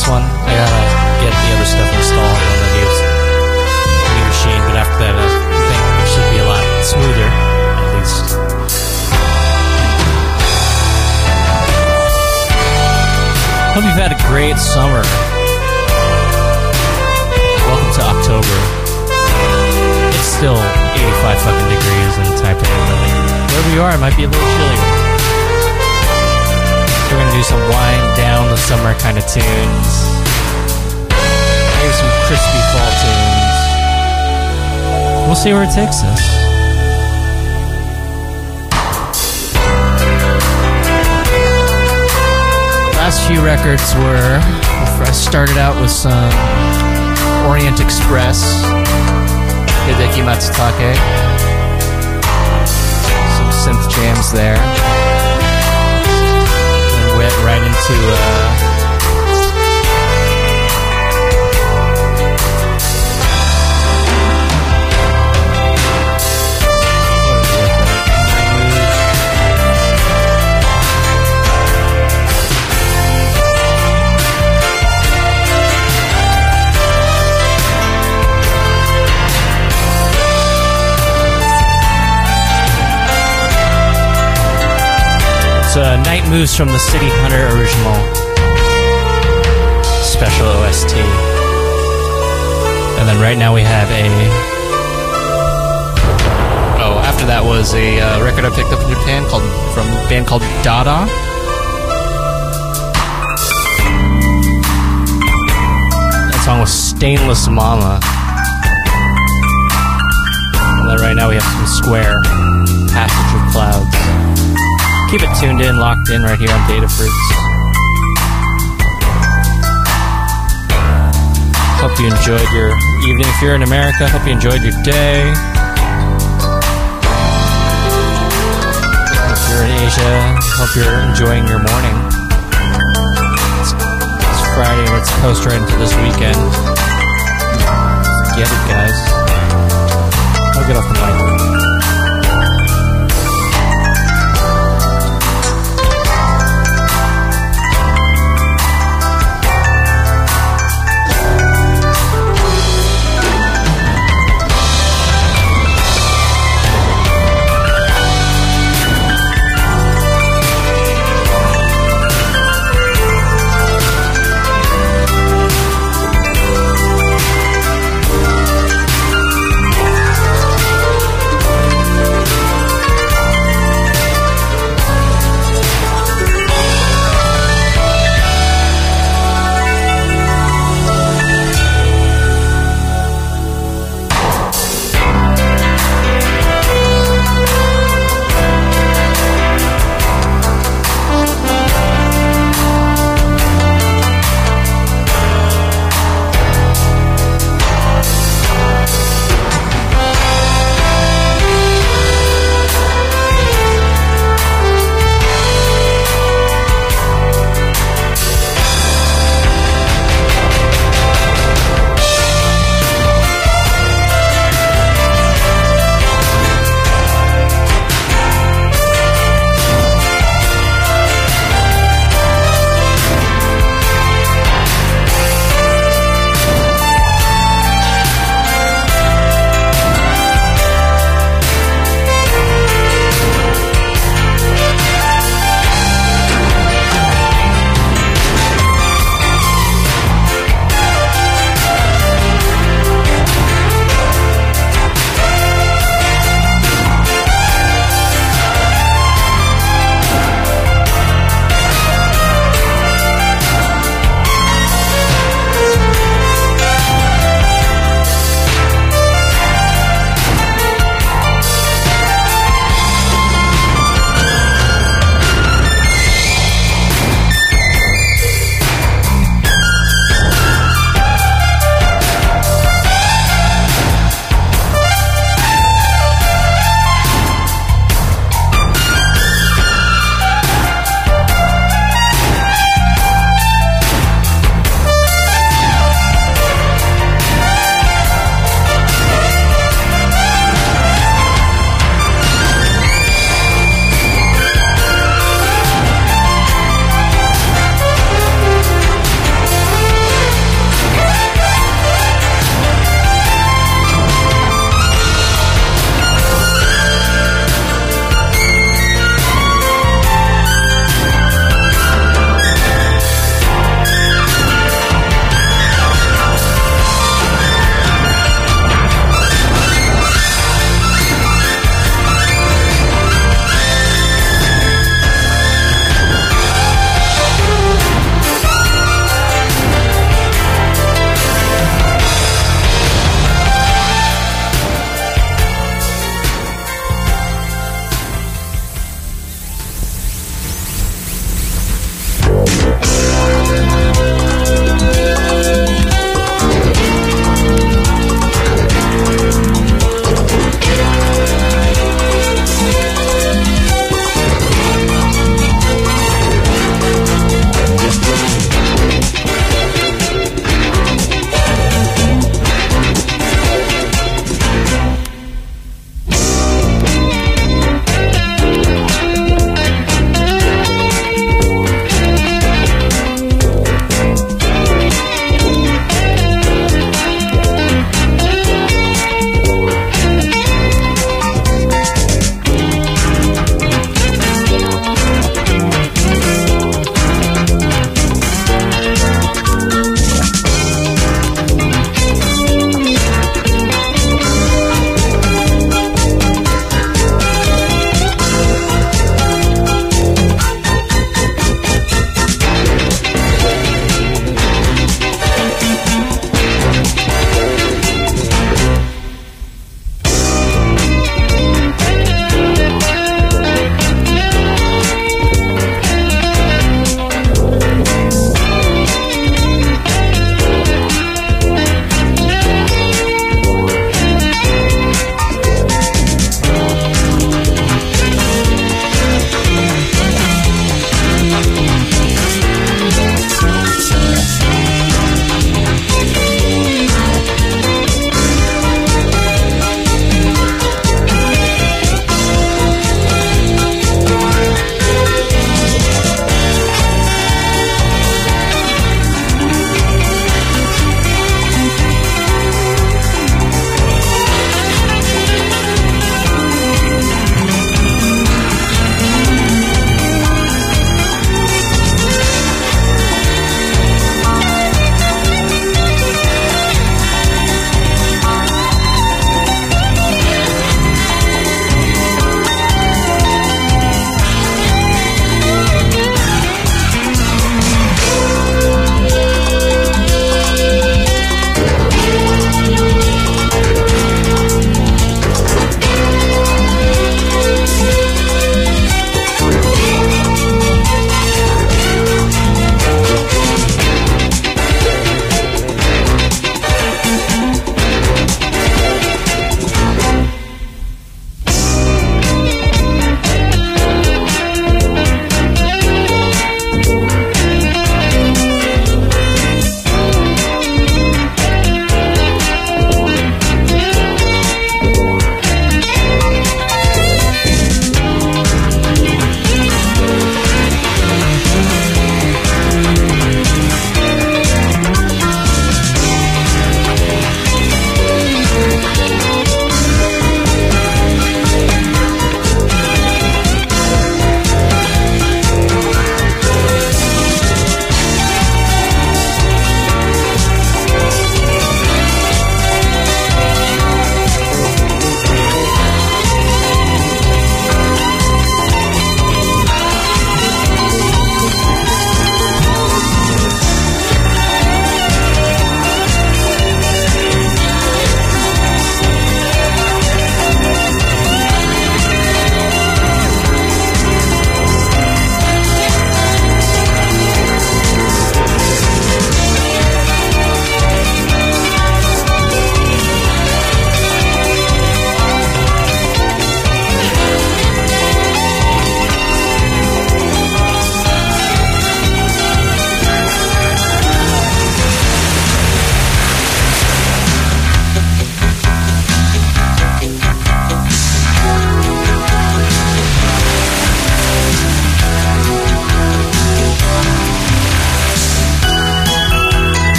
this one. I gotta get the other stuff installed on the new, new machine, but after that, I think it should be a lot smoother, at least. Hope you've had a great summer. Welcome to October. It's still 85 fucking degrees in Taipei. Wherever you are, it might be a little chillier. Gonna do some wind down the summer kind of tunes. Maybe some crispy fall tunes. We'll see where it takes us. Last few records were I started out with some Orient Express, Hideki Matsutake, some synth jams there went right into uh, It's uh, Night Moves from the City Hunter original special OST. And then right now we have a. Oh, after that was a uh, record I picked up in Japan called from a band called Dada. That song was Stainless Mama. And then right now we have some Square Passage of Clouds. Keep it tuned in, locked in right here on Datafruits. Hope you enjoyed your evening. If you're in America, hope you enjoyed your day. If you're in Asia, hope you're enjoying your morning. It's, it's Friday. Let's coast right into this weekend. Get it, guys. I'll get off the mic.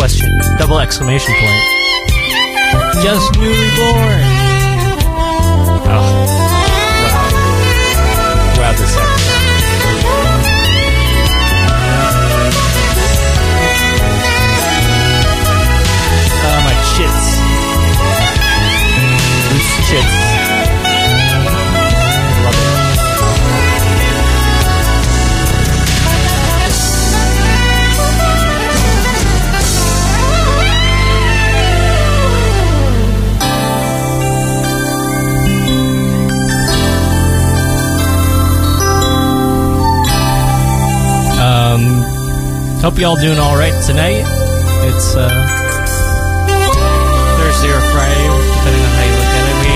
Question, double exclamation point. Just newly born! Y'all doing all right tonight. It's uh, Thursday or Friday, depending on how you look at it. We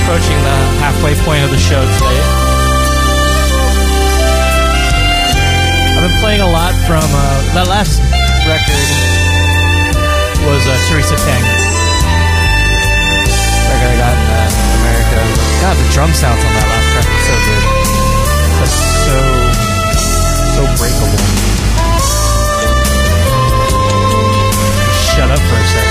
approaching the halfway point of the show today. I've been playing a lot from uh, that last record was uh, Teresa Teng. Record I got in uh, America. God, the drum sounds on that last Up for a second.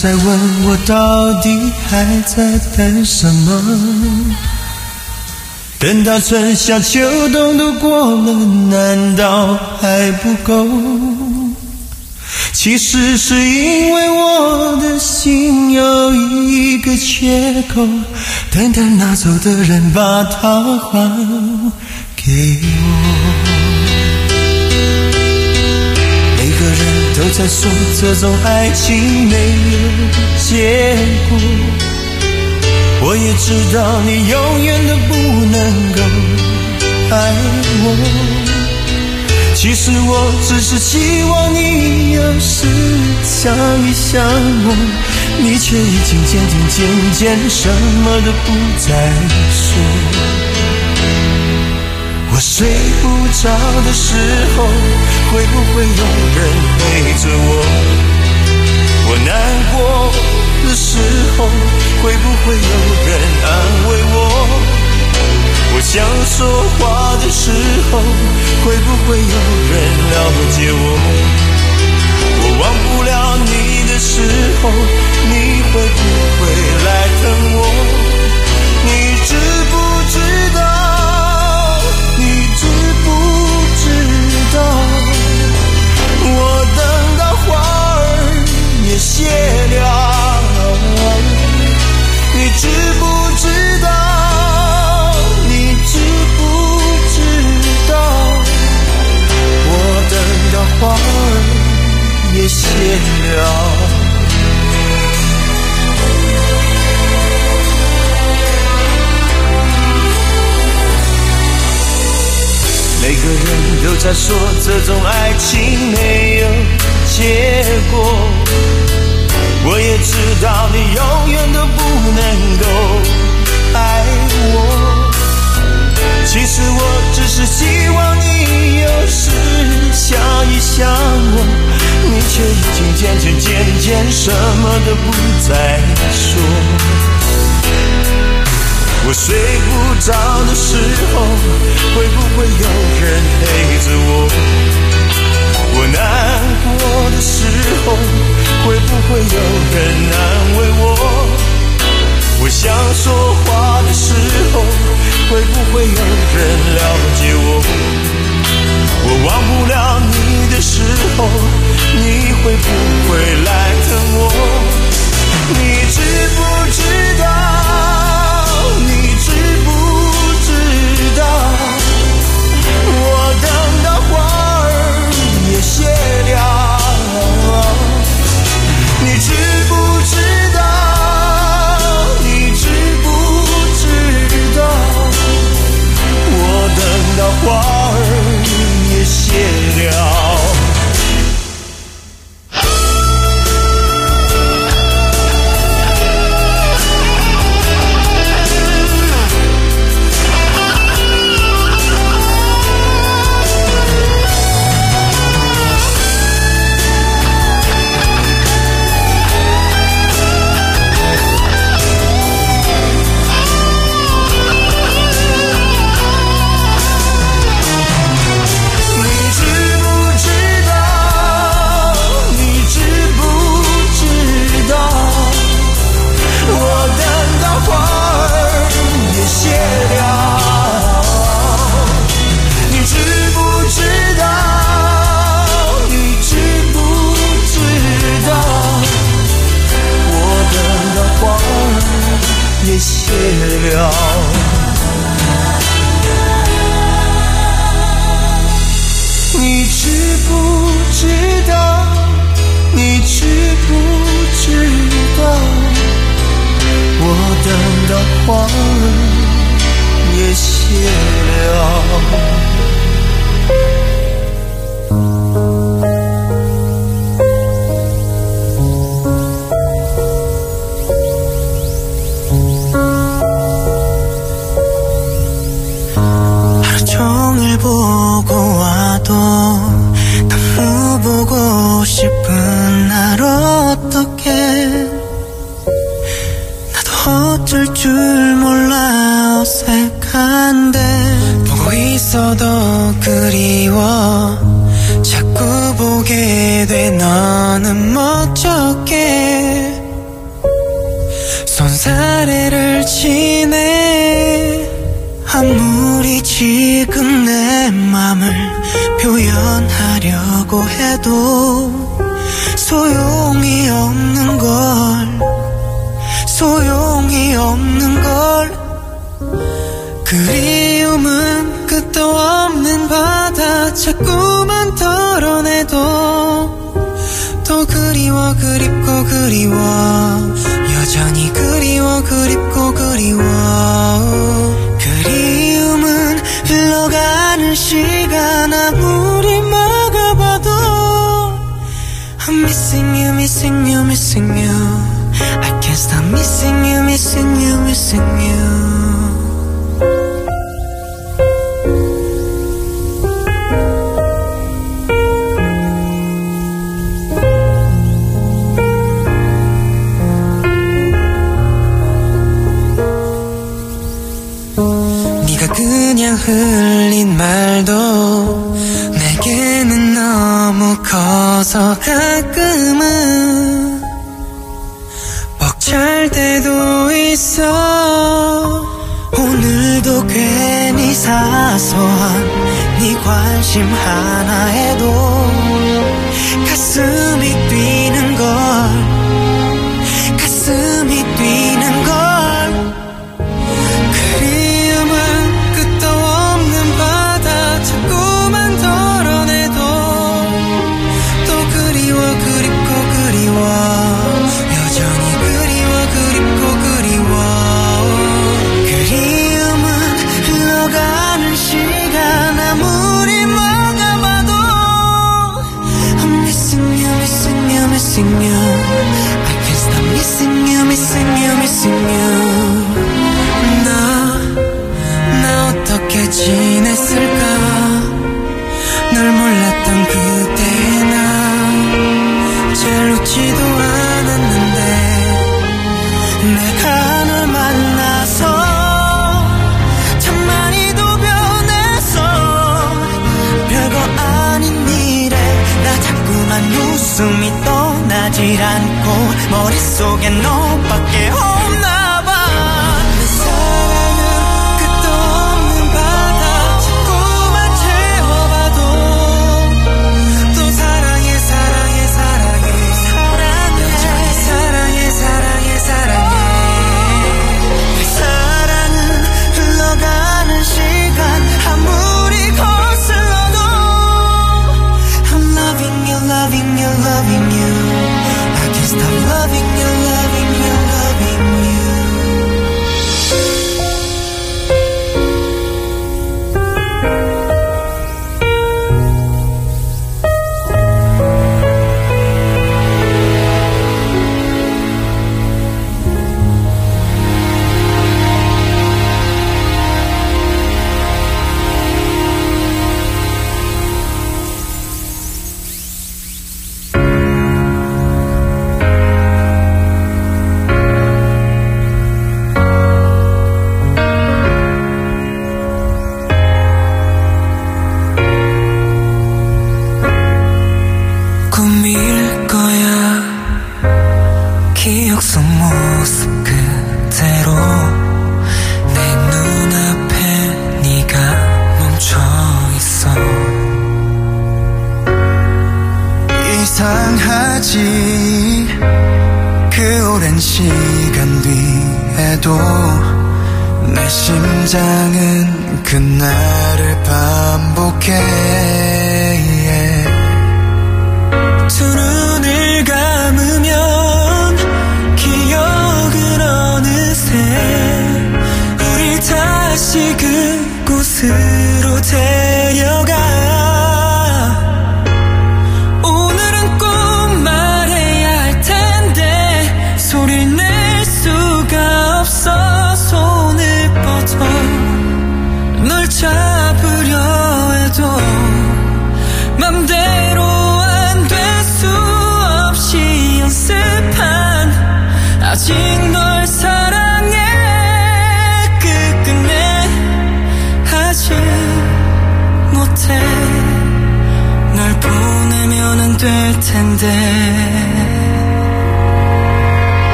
在问我到底还在等什么？等到春夏秋冬都过了，难道还不够？其实是因为我的心有一个缺口，等待拿走的人把它还给我。人都在说这种爱情没有结果，我也知道你永远都不能够爱我。其实我只是希望你有时想一想我，你却已经渐渐渐渐什么都不再说。我睡不着的时候，会不会有人陪着我？我难过的时候，会不会有人安慰我？我想说话的时候，会不会有人了解我？我忘不了你的时候，你会不会来疼我？你知不谢了，你知不知道？你知不知道？我等到花儿也谢了。每个人都在说这种爱情没有结果，我也知道你永远都不能够爱我。其实我只是希望你有时想一想我，你却已经渐渐渐渐什么都不再说。我睡不着的时候，会不会有人陪着我？我难过的时候，会不会有人安慰我？我想说话的时候，会不会有人了解我？我忘不了你的时候，你会不会来疼我？你知不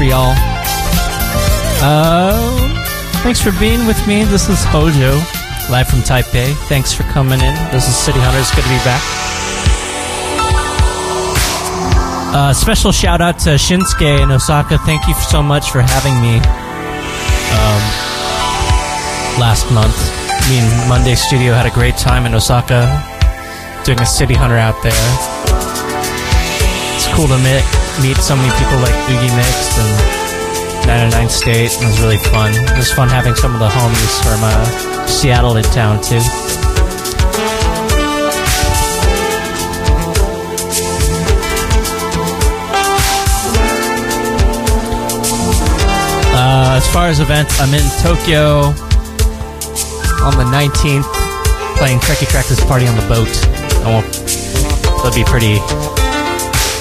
for y'all. Uh, thanks for being with me. This is Hojo, live from Taipei. Thanks for coming in. This is City Hunters. Good to be back. Uh, special shout out to Shinsuke in Osaka. Thank you so much for having me. Um, last month, me and Monday Studio had a great time in Osaka, doing a City Hunter out there it's cool to meet, meet so many people like Oogie Mixed and 99 State. It was really fun. It was fun having some of the homies from uh, Seattle in town too. Uh, as far as events, I'm in Tokyo on the 19th, playing Trekkie Crackers Party on the boat. I won't. It'll be pretty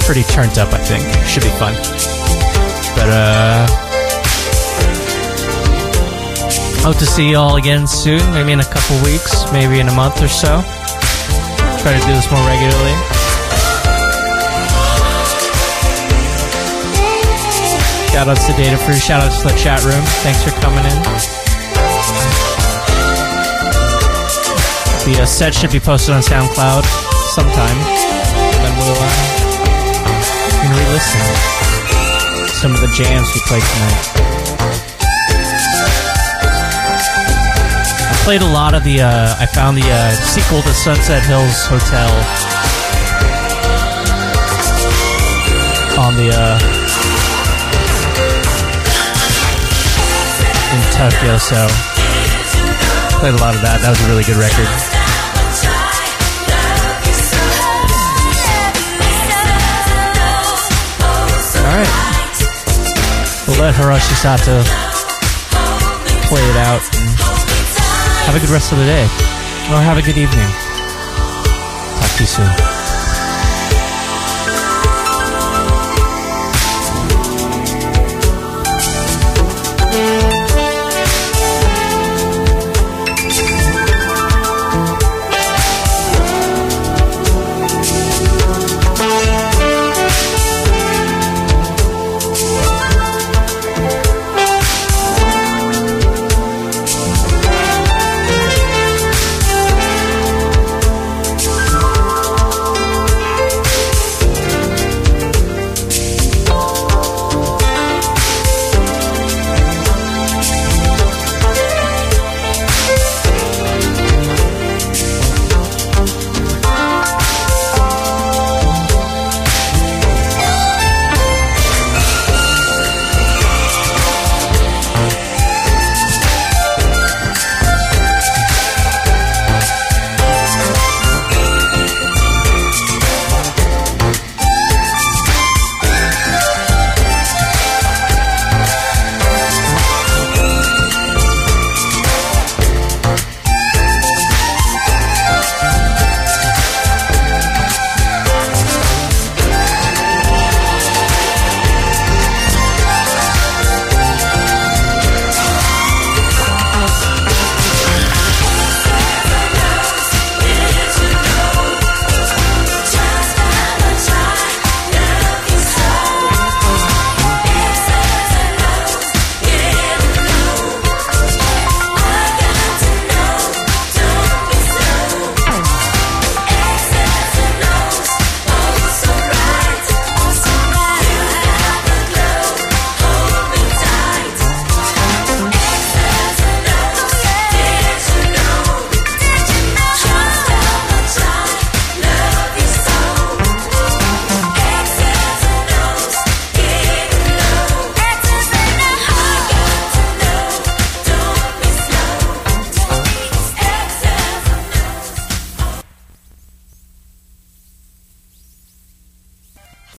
pretty turned up, I think. Should be fun. But, uh. Hope to see you all again soon, maybe in a couple weeks, maybe in a month or so. Try to do this more regularly. Shout outs to Datafruits. Shout outs to the chat room. Thanks for coming in. The uh, set should be posted on SoundCloud sometime. Re-listen to some of the jams we played tonight. I played a lot of the. Uh, I found the uh, sequel to Sunset Hills Hotel on the uh, in Tokyo. So played a lot of that. That was a really good record. Right, we'll let Hiroshi Sato play it out. Have a good rest of the day, or have a good evening. Talk to you soon.